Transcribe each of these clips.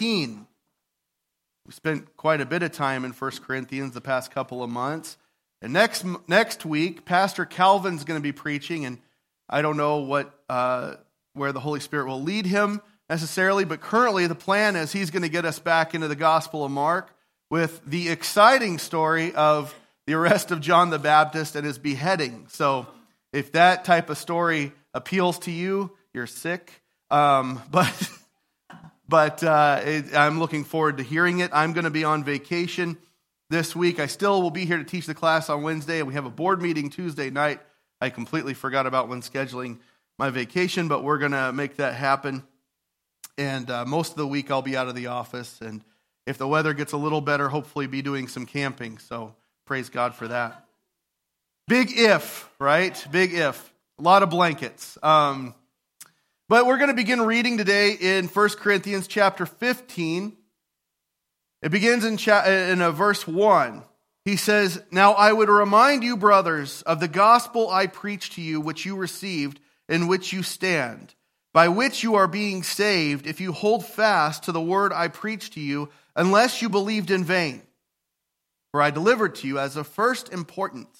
15. We spent quite a bit of time in 1 Corinthians the past couple of months. And next, next week, Pastor Calvin's going to be preaching, and I don't know what, uh, where the Holy Spirit will lead him necessarily, but currently the plan is he's going to get us back into the Gospel of Mark with the exciting story of the arrest of John the Baptist and his beheading. So if that type of story appeals to you, you're sick. Um, but but uh, it, I'm looking forward to hearing it. I'm going to be on vacation this week. I still will be here to teach the class on Wednesday, we have a board meeting Tuesday night. I completely forgot about when scheduling my vacation, but we're going to make that happen. And uh, most of the week I'll be out of the office. And if the weather gets a little better, hopefully be doing some camping. So praise God for that. Big if, right? Big if. A lot of blankets. Um, but we're going to begin reading today in 1 Corinthians chapter 15. It begins in, cha- in a verse 1. He says, Now I would remind you, brothers, of the gospel I preached to you, which you received, in which you stand, by which you are being saved, if you hold fast to the word I preached to you, unless you believed in vain. For I delivered to you as of first importance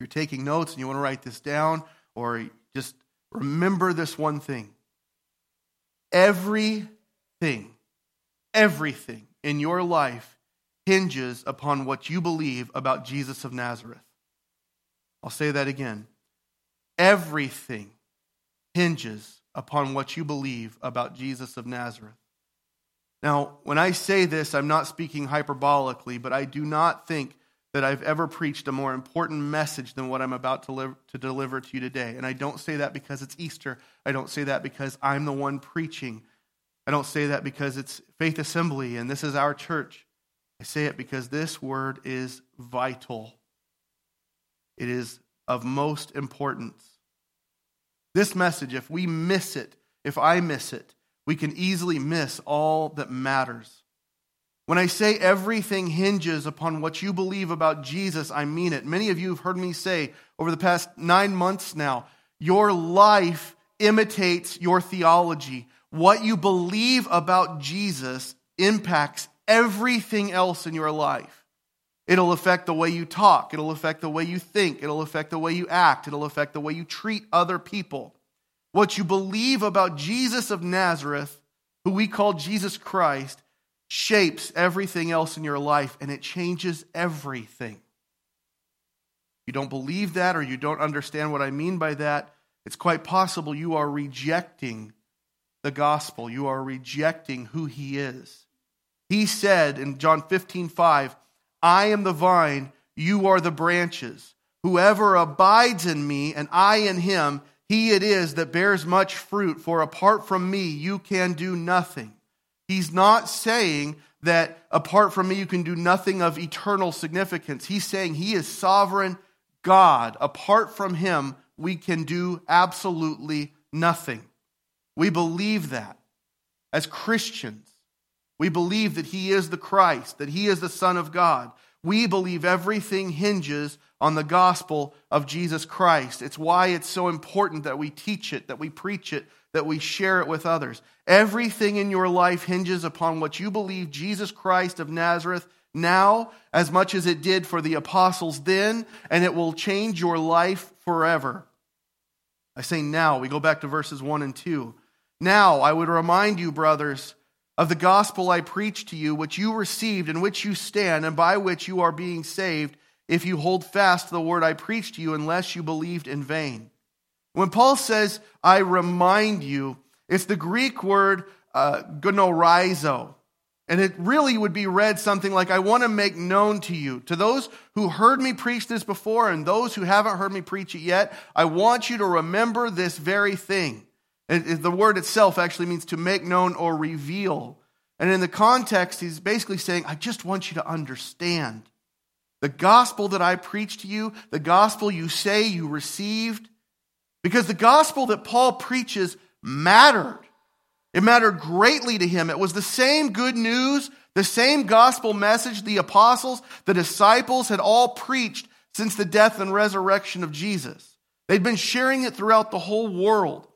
you're taking notes and you want to write this down, or just remember this one thing. Everything, everything in your life hinges upon what you believe about Jesus of Nazareth. I'll say that again. Everything hinges upon what you believe about Jesus of Nazareth. Now, when I say this, I'm not speaking hyperbolically, but I do not think that I've ever preached a more important message than what I'm about to, live, to deliver to you today. And I don't say that because it's Easter. I don't say that because I'm the one preaching. I don't say that because it's Faith Assembly and this is our church. I say it because this word is vital, it is of most importance. This message, if we miss it, if I miss it, we can easily miss all that matters. When I say everything hinges upon what you believe about Jesus, I mean it. Many of you have heard me say over the past nine months now, your life imitates your theology. What you believe about Jesus impacts everything else in your life. It'll affect the way you talk. It'll affect the way you think. It'll affect the way you act. It'll affect the way you treat other people. What you believe about Jesus of Nazareth, who we call Jesus Christ, shapes everything else in your life and it changes everything. You don't believe that or you don't understand what I mean by that, it's quite possible you are rejecting the gospel. You are rejecting who he is. He said in John 15, 5, I am the vine, you are the branches. Whoever abides in me and I in him, he it is that bears much fruit, for apart from me you can do nothing. He's not saying that apart from me you can do nothing of eternal significance. He's saying he is sovereign God. Apart from him, we can do absolutely nothing. We believe that as Christians. We believe that he is the Christ, that he is the Son of God. We believe everything hinges on the gospel of Jesus Christ. It's why it's so important that we teach it, that we preach it, that we share it with others. Everything in your life hinges upon what you believe Jesus Christ of Nazareth now, as much as it did for the apostles then, and it will change your life forever. I say now, we go back to verses 1 and 2. Now, I would remind you, brothers, of the gospel I preached to you, which you received, in which you stand, and by which you are being saved, if you hold fast the word I preached to you, unless you believed in vain. When Paul says, I remind you, it's the Greek word uh, gonorizo. And it really would be read something like, I want to make known to you. To those who heard me preach this before and those who haven't heard me preach it yet, I want you to remember this very thing. And the word itself actually means to make known or reveal. And in the context, he's basically saying, I just want you to understand the gospel that I preached to you, the gospel you say you received, because the gospel that Paul preaches mattered. It mattered greatly to him. It was the same good news, the same gospel message the apostles, the disciples had all preached since the death and resurrection of Jesus. They'd been sharing it throughout the whole world.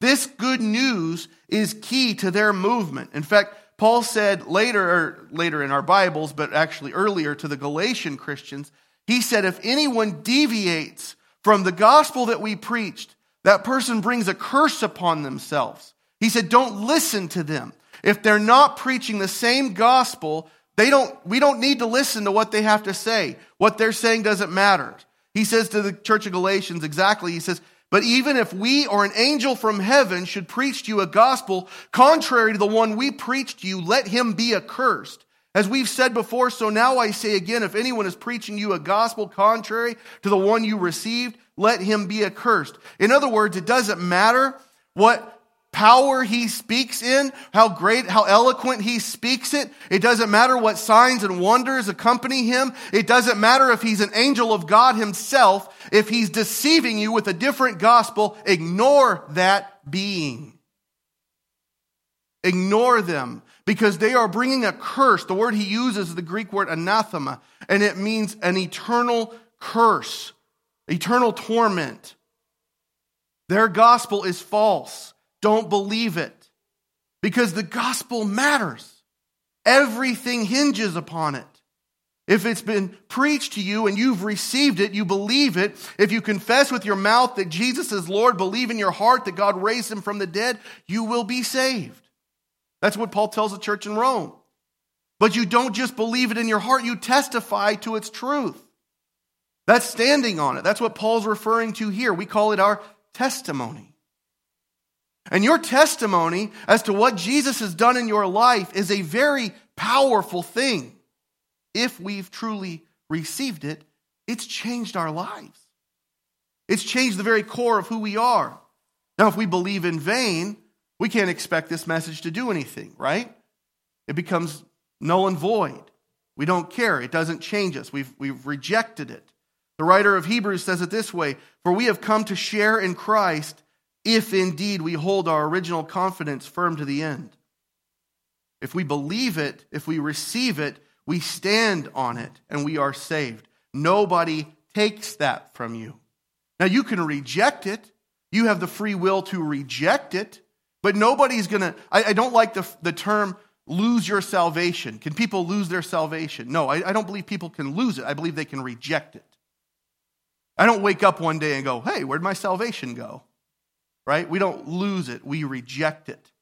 This good news is key to their movement. In fact, Paul said later, or later in our Bibles, but actually earlier to the Galatian Christians, he said, if anyone deviates from the gospel that we preached, that person brings a curse upon themselves. He said, don't listen to them. If they're not preaching the same gospel, they don't, we don't need to listen to what they have to say. What they're saying doesn't matter. He says to the church of Galatians exactly, he says, but even if we or an angel from heaven should preach to you a gospel contrary to the one we preached to you, let him be accursed. As we've said before, so now I say again, if anyone is preaching you a gospel contrary to the one you received, let him be accursed. In other words, it doesn't matter what power he speaks in, how great, how eloquent he speaks it. It doesn't matter what signs and wonders accompany him. It doesn't matter if he's an angel of God himself. If he's deceiving you with a different gospel, ignore that being. Ignore them because they are bringing a curse. The word he uses is the Greek word anathema, and it means an eternal curse, eternal torment. Their gospel is false. Don't believe it because the gospel matters. Everything hinges upon it. If it's been preached to you and you've received it, you believe it. If you confess with your mouth that Jesus is Lord, believe in your heart that God raised him from the dead, you will be saved. That's what Paul tells the church in Rome. But you don't just believe it in your heart, you testify to its truth. That's standing on it. That's what Paul's referring to here. We call it our testimony. And your testimony as to what Jesus has done in your life is a very powerful thing. If we've truly received it, it's changed our lives. It's changed the very core of who we are. Now, if we believe in vain, we can't expect this message to do anything, right? It becomes null and void. We don't care. It doesn't change us. We've, we've rejected it. The writer of Hebrews says it this way For we have come to share in Christ if indeed we hold our original confidence firm to the end. If we believe it, if we receive it, we stand on it and we are saved. Nobody takes that from you. Now, you can reject it. You have the free will to reject it, but nobody's going to. I, don't like the, the term lose your salvation. Can people lose their salvation? No, I, I don't believe people can lose it. I believe they can reject it. I don't wake up one day and go, hey, where'd my salvation go? Right? We don't lose it, we reject it.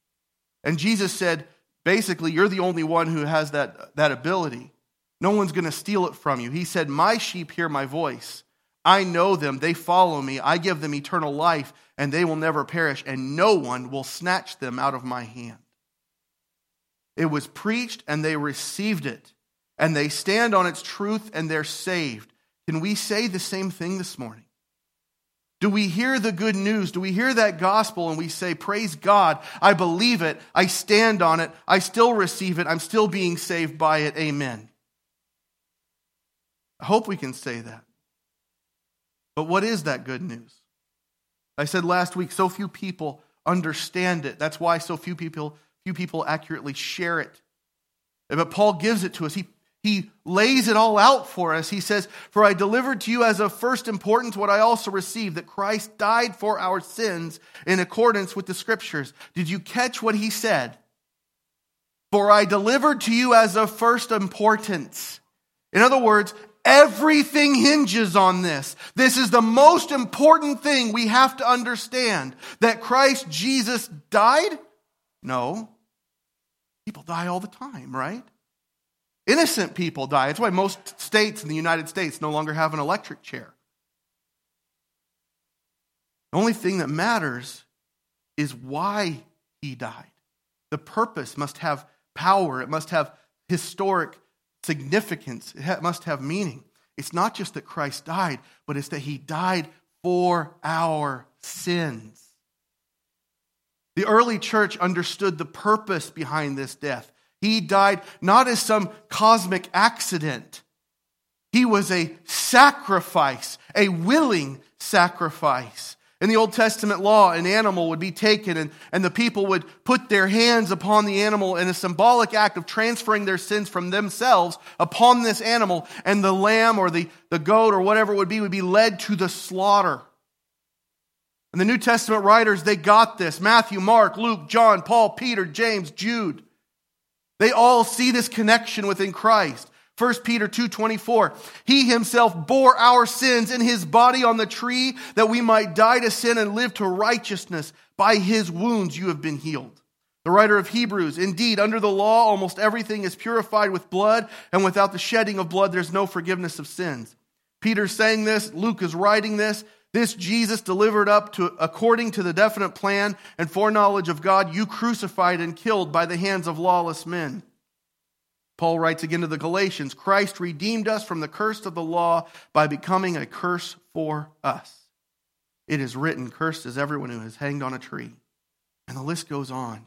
And Jesus said, basically, you're the only one who has that, that ability. No one's going to steal it from you. He said, My sheep hear my voice. I know them. They follow me. I give them eternal life, and they will never perish, and no one will snatch them out of my hand. It was preached, and they received it, and they stand on its truth, and they're saved. Can we say the same thing this morning? Do we hear the good news? Do we hear that gospel and we say, Praise God, I believe it, I stand on it, I still receive it, I'm still being saved by it, amen. I hope we can say that. But what is that good news? I said last week, so few people understand it. That's why so few people, few people accurately share it. But Paul gives it to us. He he lays it all out for us. He says, For I delivered to you as of first importance what I also received, that Christ died for our sins in accordance with the scriptures. Did you catch what he said? For I delivered to you as of first importance. In other words, everything hinges on this. This is the most important thing we have to understand that Christ Jesus died? No. People die all the time, right? Innocent people die. That's why most states in the United States no longer have an electric chair. The only thing that matters is why he died. The purpose must have power, it must have historic significance, it must have meaning. It's not just that Christ died, but it's that he died for our sins. The early church understood the purpose behind this death. He died not as some cosmic accident. He was a sacrifice, a willing sacrifice. In the Old Testament law, an animal would be taken and, and the people would put their hands upon the animal in a symbolic act of transferring their sins from themselves upon this animal, and the lamb or the, the goat or whatever it would be would be led to the slaughter. And the New Testament writers, they got this Matthew, Mark, Luke, John, Paul, Peter, James, Jude. They all see this connection within Christ. 1 Peter 2:24 He himself bore our sins in his body on the tree that we might die to sin and live to righteousness by his wounds you have been healed. The writer of Hebrews indeed under the law almost everything is purified with blood and without the shedding of blood there's no forgiveness of sins. Peter's saying this, Luke is writing this, this Jesus delivered up to according to the definite plan and foreknowledge of God you crucified and killed by the hands of lawless men. Paul writes again to the Galatians Christ redeemed us from the curse of the law by becoming a curse for us. It is written, Cursed is everyone who is hanged on a tree. And the list goes on.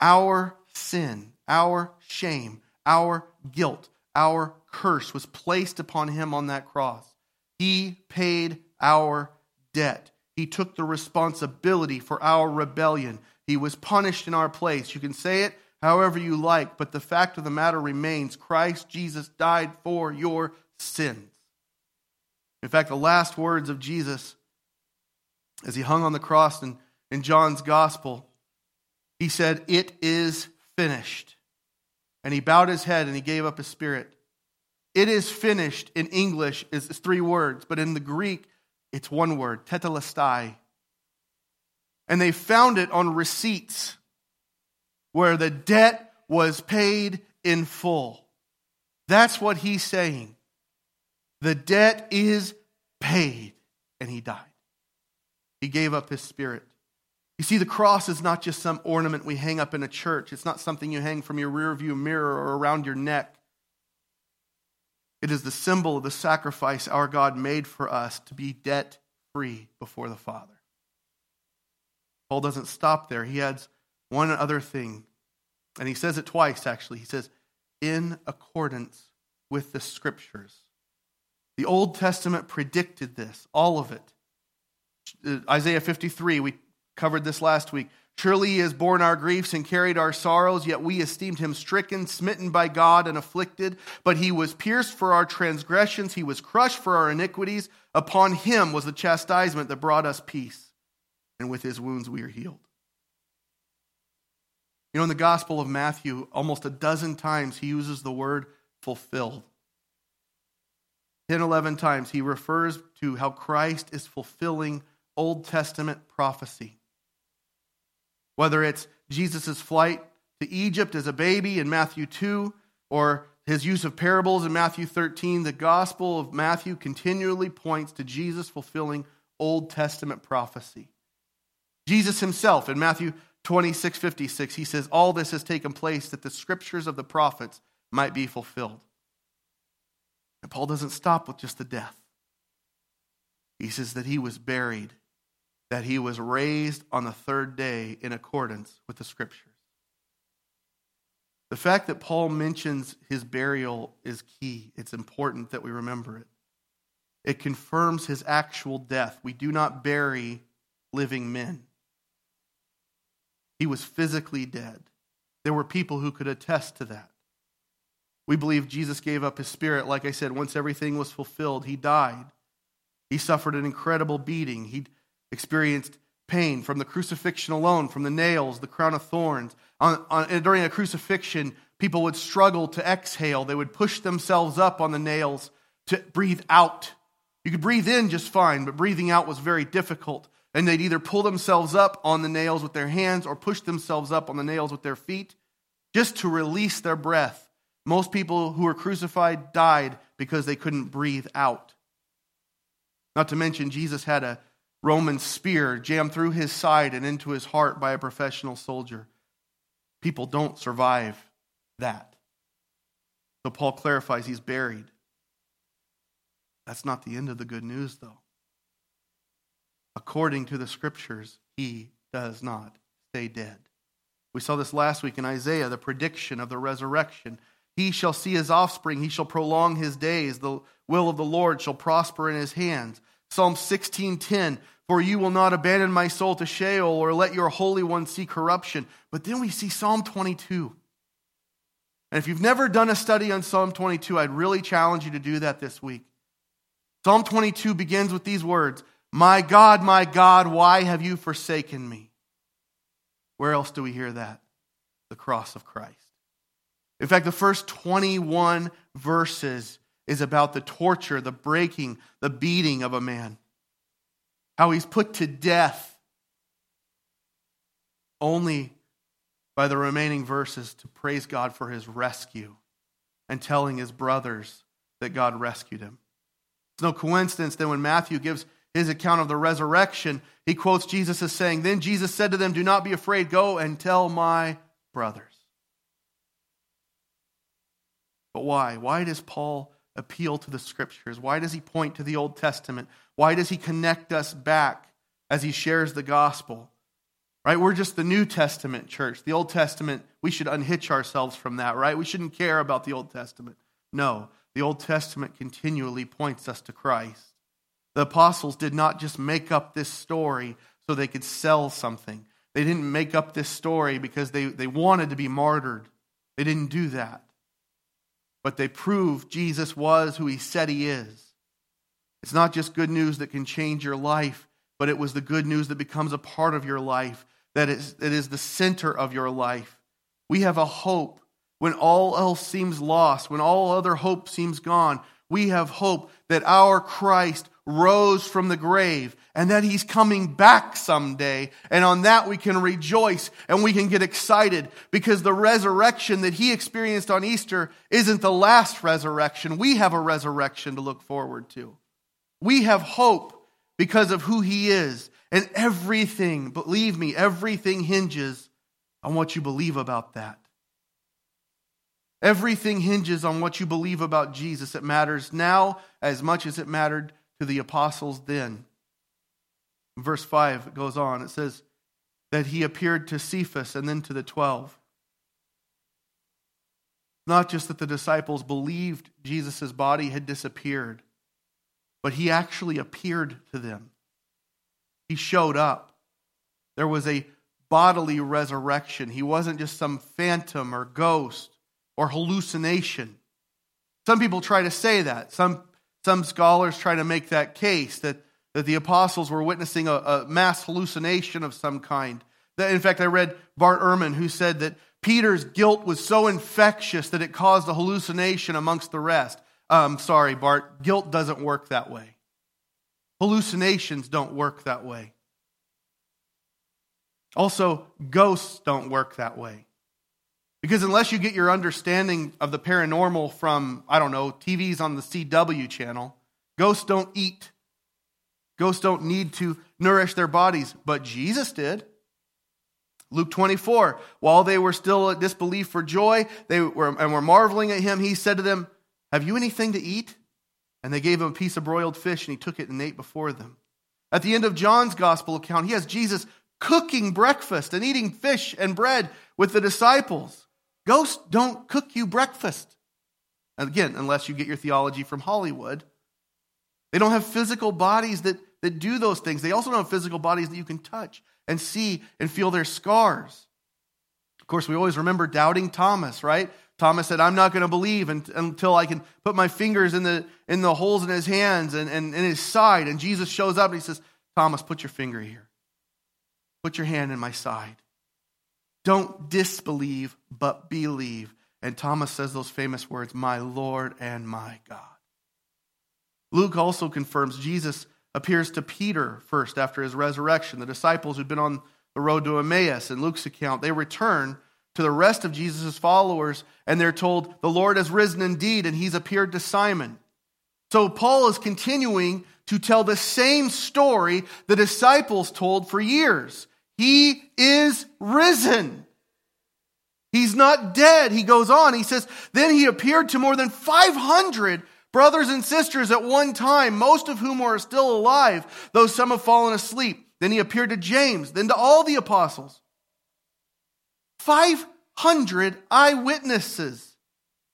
Our sin, our shame, our guilt, our curse was placed upon him on that cross. He paid our debt. He took the responsibility for our rebellion. He was punished in our place. You can say it however you like, but the fact of the matter remains Christ Jesus died for your sins. In fact, the last words of Jesus as he hung on the cross in, in John's gospel, he said, It is finished. And he bowed his head and he gave up his spirit. It is finished in English is three words, but in the Greek, it's one word, tetelestai. And they found it on receipts where the debt was paid in full. That's what he's saying. The debt is paid, and he died. He gave up his spirit. You see, the cross is not just some ornament we hang up in a church. It's not something you hang from your rearview mirror or around your neck. It is the symbol of the sacrifice our God made for us to be debt free before the Father. Paul doesn't stop there. He adds one other thing. And he says it twice, actually. He says, in accordance with the scriptures. The Old Testament predicted this, all of it. Isaiah 53, we covered this last week. Surely he has borne our griefs and carried our sorrows, yet we esteemed him stricken, smitten by God, and afflicted. But he was pierced for our transgressions, he was crushed for our iniquities. Upon him was the chastisement that brought us peace, and with his wounds we are healed. You know, in the Gospel of Matthew, almost a dozen times he uses the word fulfilled. 10, 11 times he refers to how Christ is fulfilling Old Testament prophecy. Whether it's Jesus' flight to Egypt as a baby in Matthew 2, or his use of parables in Matthew 13, the Gospel of Matthew continually points to Jesus fulfilling Old Testament prophecy. Jesus himself in Matthew 2656, he says, All this has taken place that the scriptures of the prophets might be fulfilled. And Paul doesn't stop with just the death. He says that he was buried, that he was raised on the third day in accordance with the scriptures. The fact that Paul mentions his burial is key. It's important that we remember it. It confirms his actual death. We do not bury living men. He was physically dead. There were people who could attest to that. We believe Jesus gave up his spirit. Like I said, once everything was fulfilled, he died. He suffered an incredible beating. He experienced pain from the crucifixion alone, from the nails, the crown of thorns. On, on, during a crucifixion, people would struggle to exhale. They would push themselves up on the nails to breathe out. You could breathe in just fine, but breathing out was very difficult and they'd either pull themselves up on the nails with their hands or push themselves up on the nails with their feet. just to release their breath. Most people who were crucified died because they couldn't breathe out. Not to mention, Jesus had a Roman spear jammed through his side and into his heart by a professional soldier. People don't survive that. So Paul clarifies he's buried. That's not the end of the good news, though. According to the scriptures, he does not stay dead. We saw this last week in Isaiah, the prediction of the resurrection. He shall see his offspring, he shall prolong his days, the will of the Lord shall prosper in his hands. Psalm 16:10 For you will not abandon my soul to Sheol or let your holy one see corruption. But then we see Psalm 22. And if you've never done a study on Psalm 22, I'd really challenge you to do that this week. Psalm 22 begins with these words My God, my God, why have you forsaken me? Where else do we hear that? The cross of Christ. In fact, the first 21 verses is about the torture, the breaking, the beating of a man, how he's put to death. Only by the remaining verses to praise God for his rescue and telling his brothers that God rescued him. It's no coincidence that when Matthew gives his account of the resurrection, he quotes Jesus as saying, Then Jesus said to them, Do not be afraid, go and tell my brothers. But why? Why does Paul appeal to the scriptures? Why does he point to the Old Testament? Why does he connect us back as he shares the gospel? Right? We're just the New Testament church. The Old Testament, we should unhitch ourselves from that, right? We shouldn't care about the Old Testament. No, the Old Testament continually points us to Christ. The apostles did not just make up this story so they could sell something. They didn't make up this story because they, they wanted to be martyred. They didn't do that but they prove Jesus was who he said he is. It's not just good news that can change your life, but it was the good news that becomes a part of your life, that is, it is the center of your life. We have a hope when all else seems lost, when all other hope seems gone. We have hope that our Christ rose from the grave and that he's coming back someday. And on that we can rejoice and we can get excited because the resurrection that he experienced on Easter isn't the last resurrection. We have a resurrection to look forward to. We have hope because of who he is. And everything, believe me, everything hinges on what you believe about that. Everything hinges on what you believe about Jesus. It matters now as much as it mattered to the apostles then. Verse 5 goes on. It says that he appeared to Cephas and then to the 12. Not just that the disciples believed Jesus' body had disappeared, but he actually appeared to them. He showed up. There was a bodily resurrection. He wasn't just some phantom or ghost or hallucination. Some people try to say that. Some some scholars try to make that case that, that the apostles were witnessing a, a mass hallucination of some kind. That, in fact, I read Bart Ehrman who said that Peter's guilt was so infectious that it caused a hallucination amongst the rest. Um, sorry, Bart, guilt doesn't work that way. Hallucinations don't work that way. Also, ghosts don't work that way. Because unless you get your understanding of the paranormal from, I don't know, TVs on the CW channel, ghosts don't eat. Ghosts don't need to nourish their bodies, but Jesus did. Luke 24, while they were still at disbelief for joy, they were and were marveling at him, he said to them, Have you anything to eat? And they gave him a piece of broiled fish, and he took it and ate before them. At the end of John's gospel account, he has Jesus cooking breakfast and eating fish and bread with the disciples. Ghosts don't cook you breakfast. Again, unless you get your theology from Hollywood. They don't have physical bodies that, that do those things. They also don't have physical bodies that you can touch and see and feel their scars. Of course, we always remember doubting Thomas, right? Thomas said, I'm not going to believe until I can put my fingers in the, in the holes in his hands and, and in his side. And Jesus shows up and he says, Thomas, put your finger here. Put your hand in my side. Don't disbelieve, but believe. And Thomas says those famous words, My Lord and my God. Luke also confirms Jesus appears to Peter first after his resurrection. The disciples who'd been on the road to Emmaus in Luke's account, they return to the rest of Jesus' followers, and they're told, The Lord has risen indeed, and he's appeared to Simon. So Paul is continuing to tell the same story the disciples told for years. He is risen. He's not dead. He goes on. He says, Then he appeared to more than 500 brothers and sisters at one time, most of whom are still alive, though some have fallen asleep. Then he appeared to James, then to all the apostles. 500 eyewitnesses.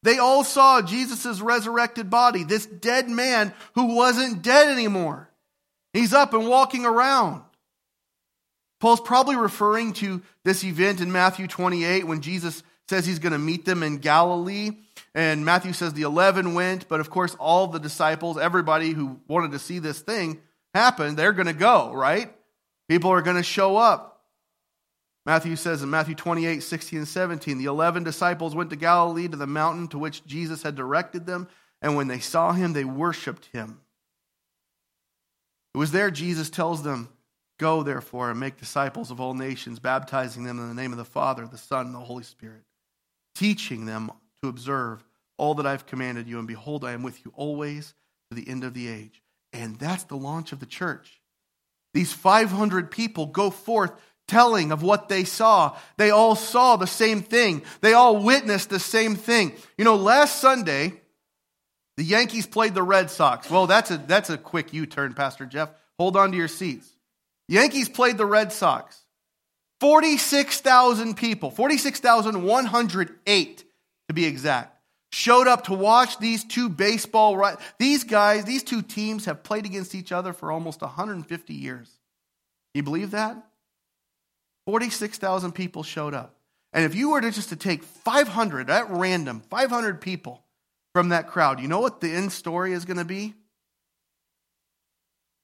They all saw Jesus' resurrected body, this dead man who wasn't dead anymore. He's up and walking around. Paul's probably referring to this event in Matthew 28 when Jesus says he's going to meet them in Galilee. And Matthew says the 11 went, but of course, all the disciples, everybody who wanted to see this thing happen, they're going to go, right? People are going to show up. Matthew says in Matthew 28, 16 and 17, the 11 disciples went to Galilee to the mountain to which Jesus had directed them, and when they saw him, they worshiped him. It was there Jesus tells them, Go therefore and make disciples of all nations, baptizing them in the name of the Father, the Son, and the Holy Spirit, teaching them to observe all that I've commanded you, and behold, I am with you always to the end of the age. And that's the launch of the church. These 500 people go forth telling of what they saw. They all saw the same thing. They all witnessed the same thing. You know, last Sunday, the Yankees played the Red Sox. Well, that's a, that's a quick U turn, Pastor Jeff. Hold on to your seats. Yankees played the Red Sox. 46,000 people, 46,108 to be exact, showed up to watch these two baseball. These guys, these two teams have played against each other for almost 150 years. You believe that? 46,000 people showed up. And if you were to just to take 500 at random, 500 people from that crowd, you know what the end story is going to be?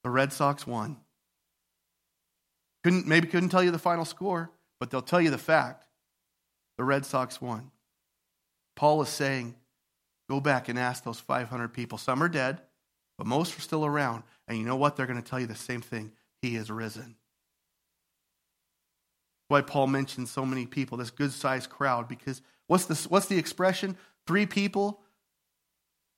The Red Sox won. Couldn't, maybe couldn't tell you the final score, but they'll tell you the fact. The Red Sox won. Paul is saying, go back and ask those 500 people. Some are dead, but most are still around. And you know what? They're going to tell you the same thing. He is risen why Paul mentions so many people, this good sized crowd, because what's, this, what's the expression? Three people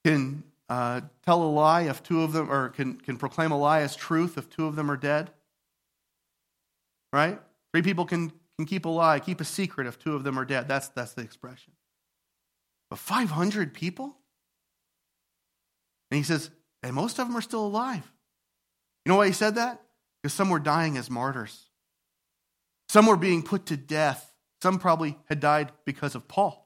can uh, tell a lie if two of them, or can, can proclaim a lie as truth if two of them are dead. Right? Three people can, can keep a lie, keep a secret if two of them are dead. That's, that's the expression. But 500 people? And he says, and most of them are still alive. You know why he said that? Because some were dying as martyrs. Some were being put to death. Some probably had died because of Paul.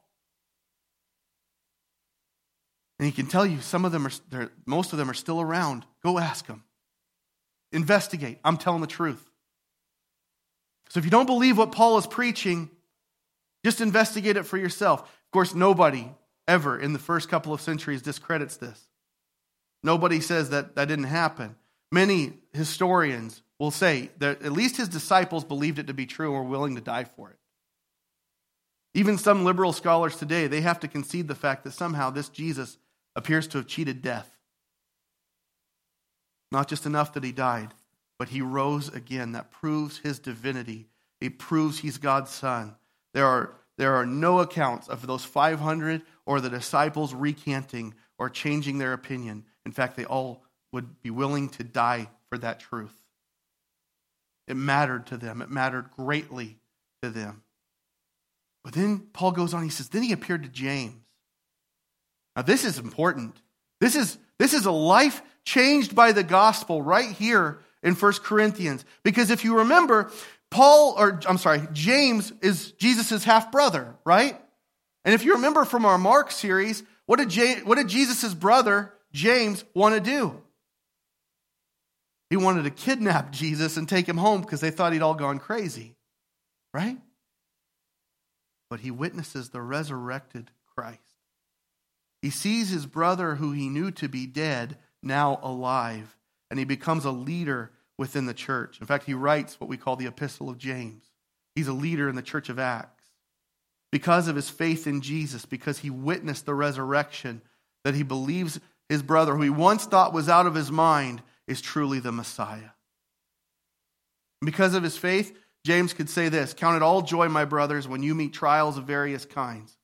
And he can tell you some of them are, most of them are still around. Go ask them. Investigate. I'm telling the truth. So if you don't believe what Paul is preaching, just investigate it for yourself. Of course, nobody ever in the first couple of centuries discredits this. Nobody says that that didn't happen. Many historians will say that at least his disciples believed it to be true and were willing to die for it. Even some liberal scholars today, they have to concede the fact that somehow this Jesus appears to have cheated death. Not just enough that he died, but he rose again. That proves his divinity. It proves he's God's son. There are, there are no accounts of those 500 or the disciples recanting or changing their opinion. In fact, they all would be willing to die for that truth. It mattered to them, it mattered greatly to them. But then Paul goes on, he says, then he appeared to James. Now, this is important. This is, this is a life changed by the gospel right here in First Corinthians. Because if you remember, Paul, or I'm sorry, James is Jesus' half brother, right? And if you remember from our Mark series, what did, what did Jesus' brother, James, want to do? He wanted to kidnap Jesus and take him home because they thought he'd all gone crazy, right? But he witnesses the resurrected Christ. He sees his brother, who he knew to be dead, now alive, and he becomes a leader within the church. In fact, he writes what we call the Epistle of James. He's a leader in the church of Acts. Because of his faith in Jesus, because he witnessed the resurrection, that he believes his brother, who he once thought was out of his mind, is truly the Messiah. Because of his faith, James could say this Count it all joy, my brothers, when you meet trials of various kinds.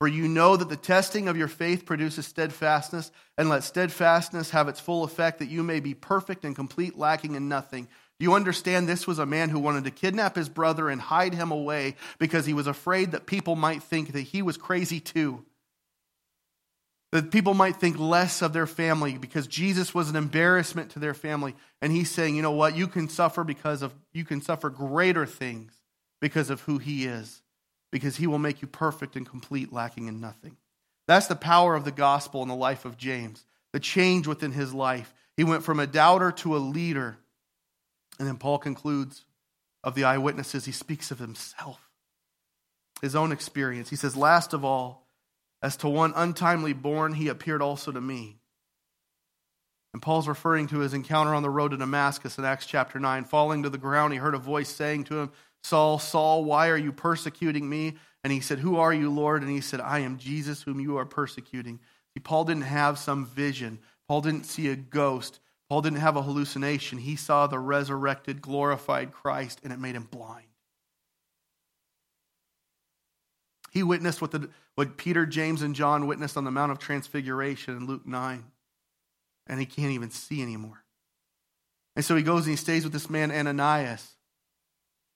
For you know that the testing of your faith produces steadfastness, and let steadfastness have its full effect, that you may be perfect and complete, lacking in nothing. Do you understand this was a man who wanted to kidnap his brother and hide him away because he was afraid that people might think that he was crazy too? That people might think less of their family because Jesus was an embarrassment to their family. And he's saying, you know what? You can suffer because of, you can suffer greater things because of who he is, because he will make you perfect and complete, lacking in nothing. That's the power of the gospel in the life of James, the change within his life. He went from a doubter to a leader. And then Paul concludes of the eyewitnesses, he speaks of himself, his own experience. He says, Last of all, as to one untimely born, he appeared also to me. And Paul's referring to his encounter on the road to Damascus in Acts chapter 9. Falling to the ground, he heard a voice saying to him, Saul, Saul, why are you persecuting me? And he said, Who are you, Lord? And he said, I am Jesus, whom you are persecuting. See, Paul didn't have some vision. Paul didn't see a ghost. Paul didn't have a hallucination. He saw the resurrected, glorified Christ, and it made him blind. He witnessed what, the, what Peter, James, and John witnessed on the Mount of Transfiguration in Luke 9. And he can't even see anymore. And so he goes and he stays with this man, Ananias.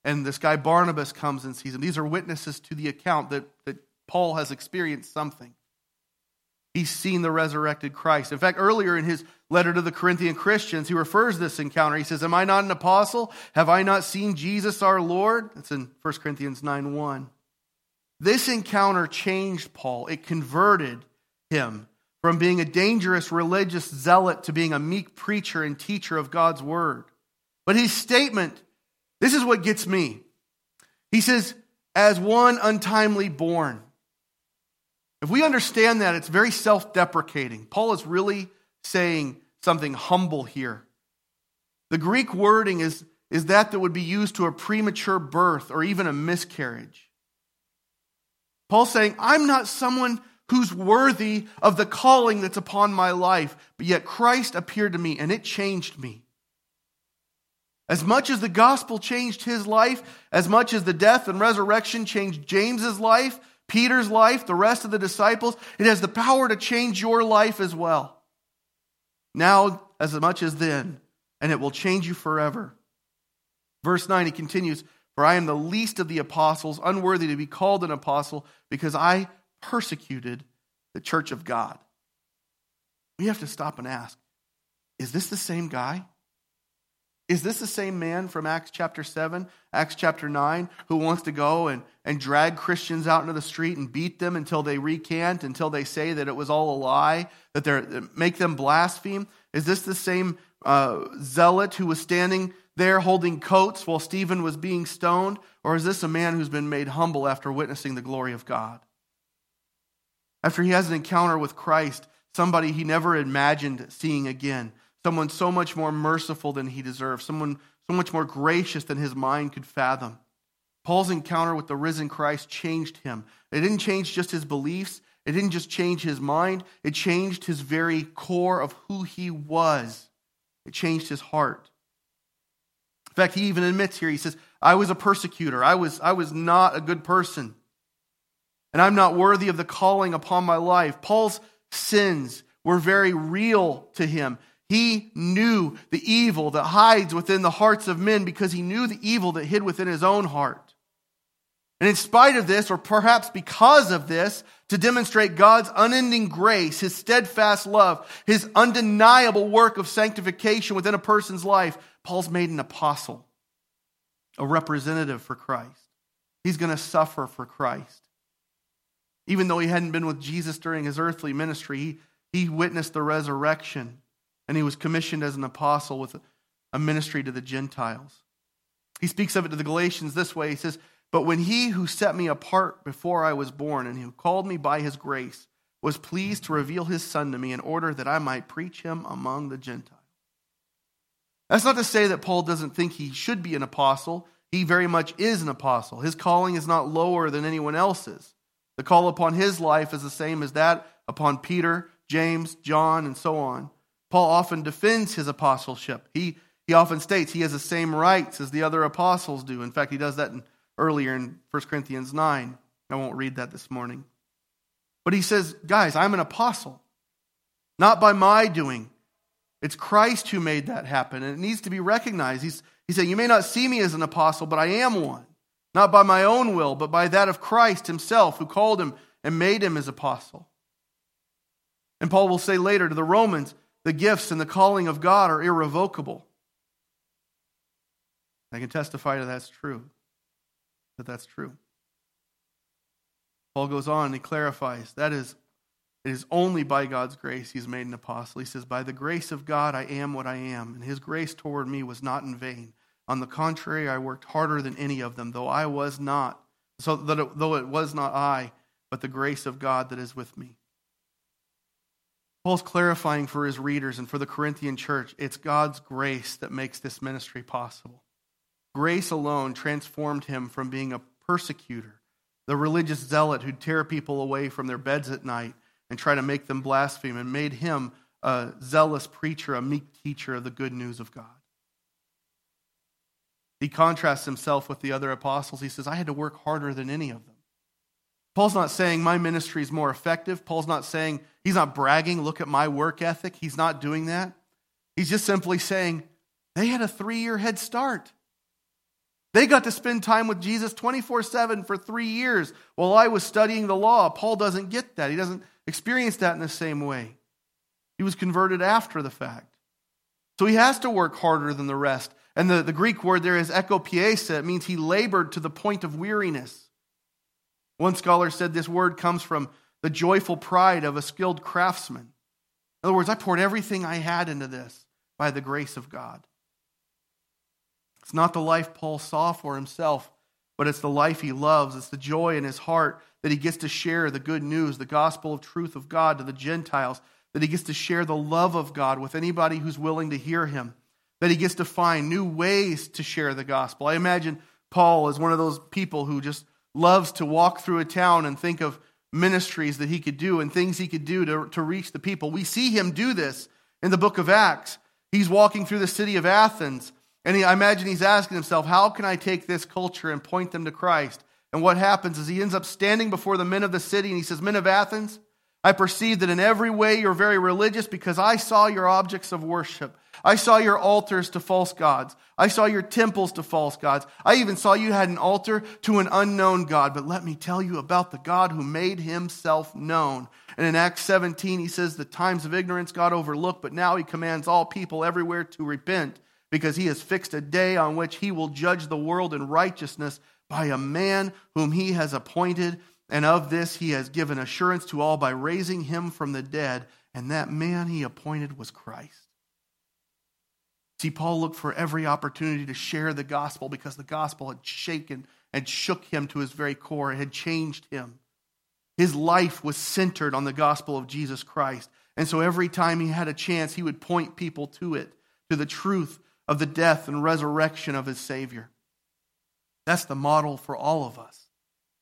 And this guy, Barnabas, comes and sees him. These are witnesses to the account that, that Paul has experienced something. He's seen the resurrected Christ. In fact, earlier in his letter to the Corinthian Christians, he refers this encounter. He says, Am I not an apostle? Have I not seen Jesus our Lord? That's in 1 Corinthians 9 1. This encounter changed Paul. It converted him from being a dangerous religious zealot to being a meek preacher and teacher of God's word. But his statement, this is what gets me. He says, as one untimely born. If we understand that, it's very self deprecating. Paul is really saying something humble here. The Greek wording is, is that that would be used to a premature birth or even a miscarriage. Paul's saying, I'm not someone who's worthy of the calling that's upon my life, but yet Christ appeared to me and it changed me. As much as the gospel changed his life, as much as the death and resurrection changed James's life, Peter's life, the rest of the disciples, it has the power to change your life as well. Now, as much as then, and it will change you forever. Verse 9, he continues For I am the least of the apostles, unworthy to be called an apostle, because I persecuted the church of God. We have to stop and ask Is this the same guy? Is this the same man from Acts chapter 7, Acts chapter 9, who wants to go and, and drag Christians out into the street and beat them until they recant, until they say that it was all a lie, that they make them blaspheme? Is this the same uh, zealot who was standing there holding coats while Stephen was being stoned? Or is this a man who's been made humble after witnessing the glory of God? After he has an encounter with Christ, somebody he never imagined seeing again, someone so much more merciful than he deserved, someone so much more gracious than his mind could fathom. Paul's encounter with the risen Christ changed him. It didn't change just his beliefs, it didn't just change his mind, it changed his very core of who he was. It changed his heart. In fact, he even admits here, he says, I was a persecutor. I was, I was not a good person. And I'm not worthy of the calling upon my life. Paul's sins were very real to him. He knew the evil that hides within the hearts of men because he knew the evil that hid within his own heart. And in spite of this, or perhaps because of this, to demonstrate God's unending grace, his steadfast love, his undeniable work of sanctification within a person's life, Paul's made an apostle, a representative for Christ. He's going to suffer for Christ. Even though he hadn't been with Jesus during his earthly ministry, he, he witnessed the resurrection and he was commissioned as an apostle with a ministry to the Gentiles. He speaks of it to the Galatians this way He says, But when he who set me apart before I was born and who called me by his grace was pleased to reveal his son to me in order that I might preach him among the Gentiles. That's not to say that Paul doesn't think he should be an apostle. He very much is an apostle. His calling is not lower than anyone else's. The call upon his life is the same as that upon Peter, James, John, and so on. Paul often defends his apostleship. He, he often states he has the same rights as the other apostles do. In fact, he does that in, earlier in 1 Corinthians 9. I won't read that this morning. But he says, guys, I'm an apostle, not by my doing. It's Christ who made that happen, and it needs to be recognized. He's, he's saying, You may not see me as an apostle, but I am one, not by my own will, but by that of Christ himself, who called him and made him his apostle. And Paul will say later to the Romans, the gifts and the calling of God are irrevocable. I can testify to that's true, that that's true. Paul goes on and he clarifies that is, it is only by God's grace he's made an apostle. He says, By the grace of God, I am what I am, and his grace toward me was not in vain. On the contrary, I worked harder than any of them, though I was not, so that it, though it was not I, but the grace of God that is with me. Paul's clarifying for his readers and for the Corinthian church it's God's grace that makes this ministry possible. Grace alone transformed him from being a persecutor, the religious zealot who'd tear people away from their beds at night and try to make them blaspheme, and made him a zealous preacher, a meek teacher of the good news of God. He contrasts himself with the other apostles. He says, I had to work harder than any of them. Paul's not saying my ministry is more effective. Paul's not saying, he's not bragging, look at my work ethic. He's not doing that. He's just simply saying, they had a three year head start. They got to spend time with Jesus 24 7 for three years while I was studying the law. Paul doesn't get that. He doesn't experience that in the same way. He was converted after the fact. So he has to work harder than the rest. And the, the Greek word there is ekopiasa. It means he labored to the point of weariness. One scholar said this word comes from the joyful pride of a skilled craftsman. In other words, I poured everything I had into this by the grace of God. It's not the life Paul saw for himself, but it's the life he loves. It's the joy in his heart that he gets to share the good news, the gospel of truth of God to the Gentiles, that he gets to share the love of God with anybody who's willing to hear him, that he gets to find new ways to share the gospel. I imagine Paul is one of those people who just loves to walk through a town and think of ministries that he could do and things he could do to, to reach the people. We see him do this in the book of Acts. He's walking through the city of Athens, and he, I imagine he's asking himself, How can I take this culture and point them to Christ? And what happens is he ends up standing before the men of the city and he says, Men of Athens, I perceive that in every way you're very religious because I saw your objects of worship. I saw your altars to false gods. I saw your temples to false gods. I even saw you had an altar to an unknown God. But let me tell you about the God who made himself known. And in Acts 17, he says, The times of ignorance God overlooked, but now he commands all people everywhere to repent because he has fixed a day on which he will judge the world in righteousness by a man whom he has appointed and of this he has given assurance to all by raising him from the dead. And that man he appointed was Christ. See, Paul looked for every opportunity to share the gospel because the gospel had shaken and shook him to his very core. It had changed him. His life was centered on the gospel of Jesus Christ. And so every time he had a chance, he would point people to it, to the truth of the death and resurrection of his Savior. That's the model for all of us.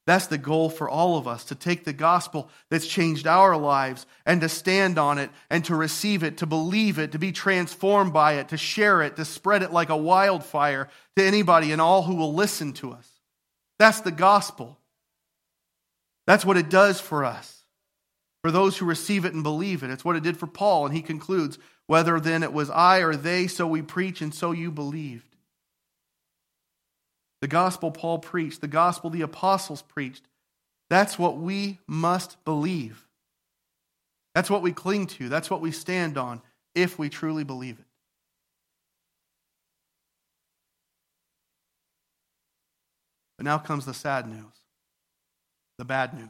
That's the goal for all of us to take the gospel that's changed our lives and to stand on it and to receive it, to believe it, to be transformed by it, to share it, to spread it like a wildfire to anybody and all who will listen to us. That's the gospel. That's what it does for us. For those who receive it and believe it, it's what it did for Paul. And he concludes, whether then it was I or they, so we preach and so you believed. The gospel Paul preached, the gospel the apostles preached, that's what we must believe. That's what we cling to. That's what we stand on if we truly believe it. But now comes the sad news, the bad news.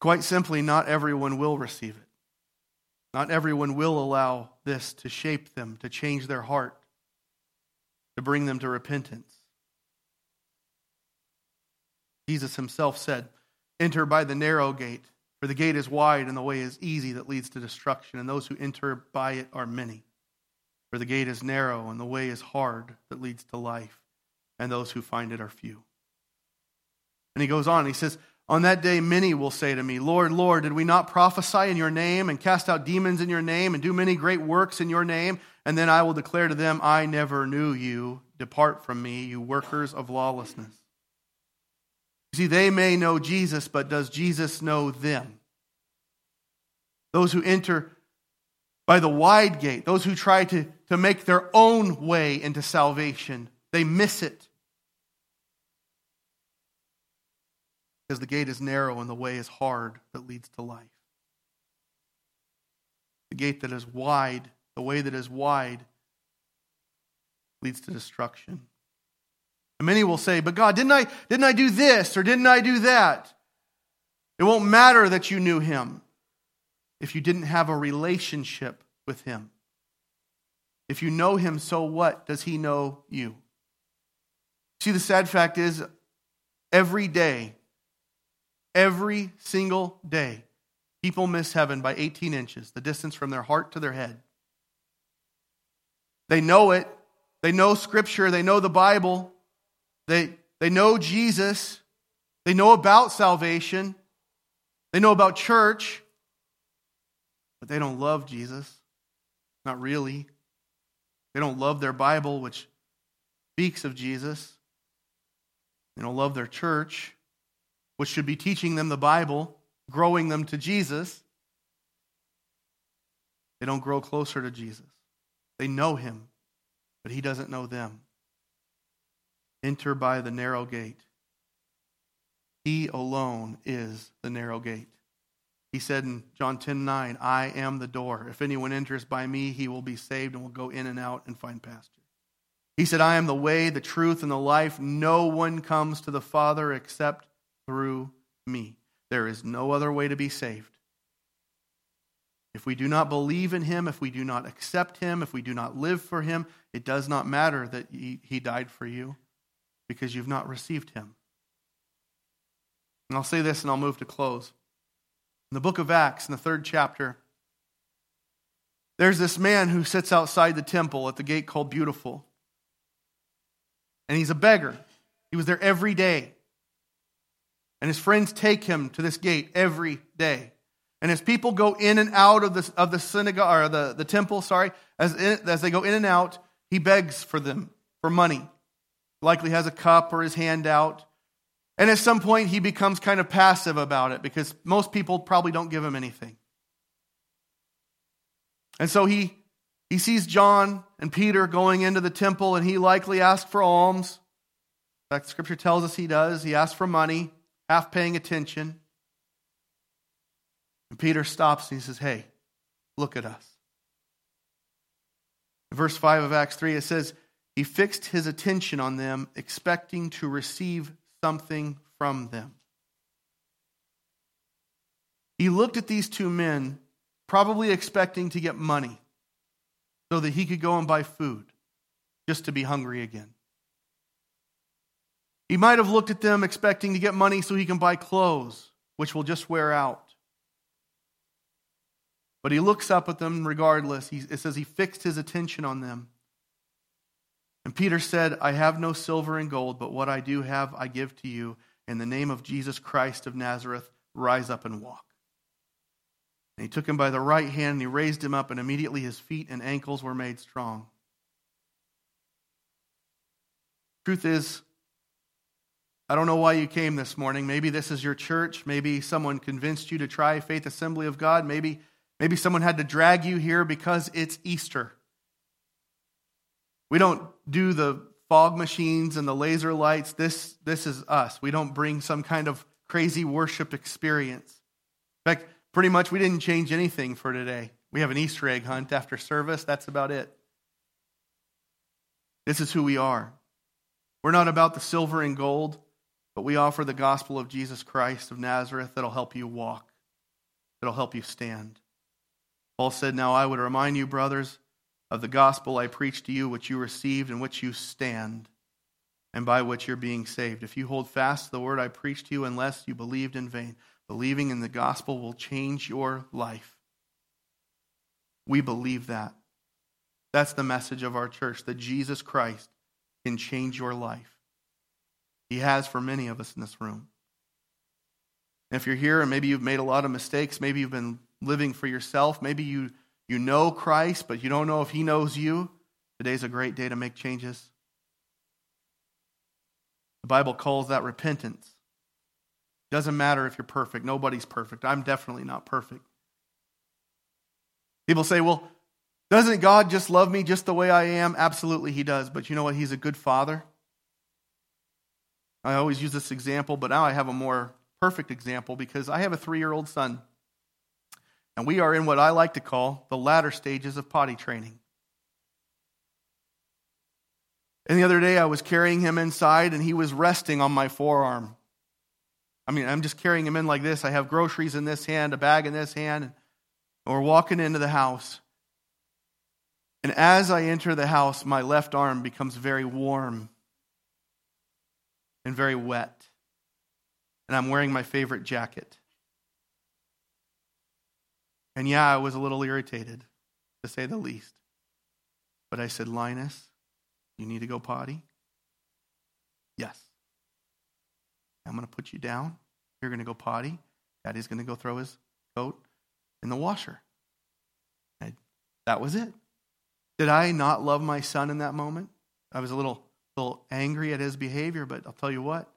Quite simply, not everyone will receive it. Not everyone will allow this to shape them, to change their heart to bring them to repentance. Jesus himself said, Enter by the narrow gate, for the gate is wide and the way is easy that leads to destruction, and those who enter by it are many. For the gate is narrow and the way is hard that leads to life, and those who find it are few. And he goes on, he says, On that day, many will say to me, Lord, Lord, did we not prophesy in your name and cast out demons in your name and do many great works in your name? And then I will declare to them, I never knew you. Depart from me, you workers of lawlessness. You see, they may know Jesus, but does Jesus know them? Those who enter by the wide gate, those who try to, to make their own way into salvation, they miss it. Because the gate is narrow and the way is hard that leads to life. The gate that is wide, the way that is wide, leads to destruction. And many will say, But God, didn't I, didn't I do this or didn't I do that? It won't matter that you knew him if you didn't have a relationship with him. If you know him, so what does he know you? See, the sad fact is, every day, every single day, people miss heaven by 18 inches, the distance from their heart to their head. They know it. They know Scripture. They know the Bible. They, they know Jesus. They know about salvation. They know about church. But they don't love Jesus. Not really. They don't love their Bible, which speaks of Jesus. They don't love their church, which should be teaching them the Bible, growing them to Jesus. They don't grow closer to Jesus. They know him, but he doesn't know them. Enter by the narrow gate. He alone is the narrow gate. He said in John 10 9, I am the door. If anyone enters by me, he will be saved and will go in and out and find pasture. He said, I am the way, the truth, and the life. No one comes to the Father except through me. There is no other way to be saved. If we do not believe in him, if we do not accept him, if we do not live for him, it does not matter that he, died for you because you've not received him. And I'll say this and I'll move to close. In the book of Acts, in the third chapter, there's this man who sits outside the temple at the gate called Beautiful. And he's a beggar. He was there every day. And his friends take him to this gate every day. And as people go in and out of the, of the synagogue, or the, the temple, sorry, as, in, as they go in and out, he begs for them, for money. Likely has a cup or his hand out. And at some point, he becomes kind of passive about it because most people probably don't give him anything. And so he, he sees John and Peter going into the temple, and he likely asked for alms. In fact, scripture tells us he does. He asked for money, half paying attention. And Peter stops and he says, Hey, look at us. Verse 5 of Acts 3, it says, He fixed his attention on them, expecting to receive something from them. He looked at these two men, probably expecting to get money so that he could go and buy food just to be hungry again. He might have looked at them expecting to get money so he can buy clothes, which will just wear out. But he looks up at them regardless. He, it says he fixed his attention on them. And Peter said, I have no silver and gold, but what I do have I give to you. In the name of Jesus Christ of Nazareth, rise up and walk. And he took him by the right hand and he raised him up, and immediately his feet and ankles were made strong. Truth is, I don't know why you came this morning. Maybe this is your church. Maybe someone convinced you to try Faith Assembly of God. Maybe, maybe someone had to drag you here because it's Easter. We don't do the fog machines and the laser lights. This, this is us. We don't bring some kind of crazy worship experience. In fact, pretty much we didn't change anything for today. We have an Easter egg hunt after service. That's about it. This is who we are. We're not about the silver and gold, but we offer the gospel of Jesus Christ of Nazareth that'll help you walk, that'll help you stand. Paul said, Now I would remind you, brothers, of the gospel I preached to you, which you received, and which you stand, and by which you're being saved. If you hold fast to the word I preached to you, unless you believed in vain, believing in the gospel will change your life. We believe that. That's the message of our church that Jesus Christ can change your life. He has for many of us in this room. And if you're here and maybe you've made a lot of mistakes, maybe you've been living for yourself, maybe you, you know Christ, but you don't know if he knows you, today's a great day to make changes. The Bible calls that repentance. Doesn't matter if you're perfect. Nobody's perfect. I'm definitely not perfect. People say, well, doesn't God just love me just the way I am? Absolutely, He does. But you know what? He's a good father. I always use this example, but now I have a more perfect example because I have a three year old son. And we are in what I like to call the latter stages of potty training. And the other day I was carrying him inside and he was resting on my forearm. I mean, I'm just carrying him in like this. I have groceries in this hand, a bag in this hand, and we're walking into the house. And as I enter the house, my left arm becomes very warm and very wet. And I'm wearing my favorite jacket. And yeah, I was a little irritated, to say the least. But I said, Linus, you need to go potty? Yes. I'm going to put you down. You're going to go potty. Daddy's going to go throw his coat in the washer. And that was it. Did I not love my son in that moment? I was a little, little angry at his behavior, but I'll tell you what,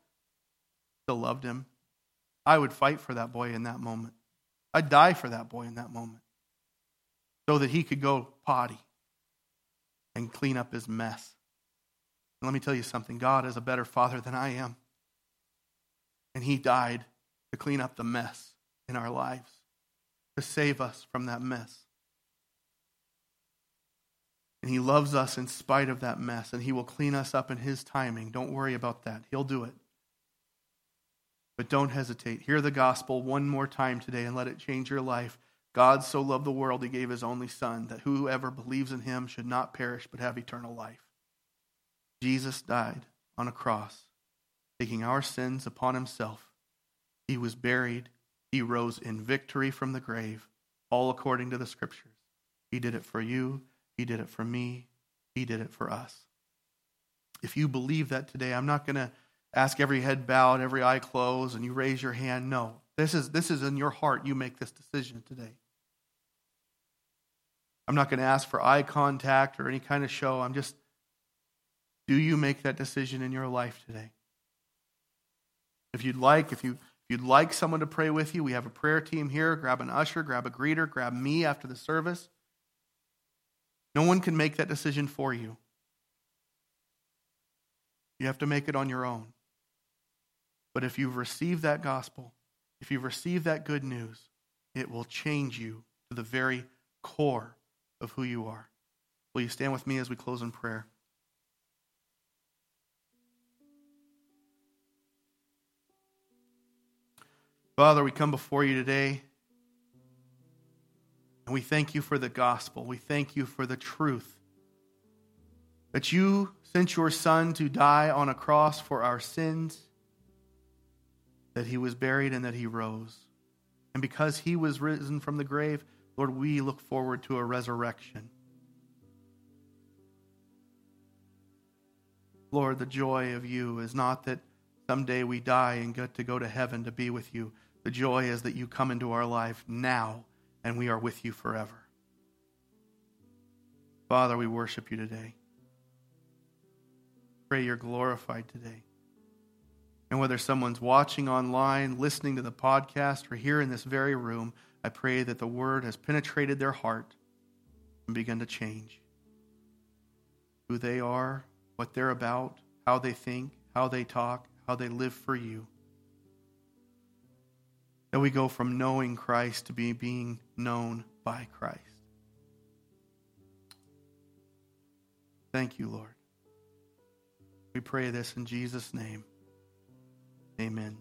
still loved him. I would fight for that boy in that moment. I'd die for that boy in that moment so that he could go potty and clean up his mess. And let me tell you something God is a better father than I am. And he died to clean up the mess in our lives, to save us from that mess. And He loves us in spite of that mess, and He will clean us up in His timing. Don't worry about that. He'll do it. But don't hesitate. Hear the gospel one more time today and let it change your life. God so loved the world, He gave His only Son, that whoever believes in Him should not perish but have eternal life. Jesus died on a cross, taking our sins upon Himself. He was buried. He rose in victory from the grave, all according to the Scriptures. He did it for you. He did it for me. He did it for us. If you believe that today, I'm not going to ask every head bowed, every eye closed, and you raise your hand. No. This is, this is in your heart. You make this decision today. I'm not going to ask for eye contact or any kind of show. I'm just, do you make that decision in your life today? If you'd like, if you if you'd like someone to pray with you, we have a prayer team here. Grab an usher, grab a greeter, grab me after the service. No one can make that decision for you. You have to make it on your own. But if you've received that gospel, if you've received that good news, it will change you to the very core of who you are. Will you stand with me as we close in prayer? Father, we come before you today and we thank you for the gospel. We thank you for the truth that you sent your Son to die on a cross for our sins, that he was buried, and that he rose. And because he was risen from the grave, Lord, we look forward to a resurrection. Lord, the joy of you is not that someday we die and get to go to heaven to be with you. The joy is that you come into our life now and we are with you forever. Father, we worship you today. Pray you're glorified today. And whether someone's watching online, listening to the podcast, or here in this very room, I pray that the word has penetrated their heart and begun to change who they are, what they're about, how they think, how they talk, how they live for you. That we go from knowing Christ to be being known by Christ. Thank you, Lord. We pray this in Jesus' name. Amen.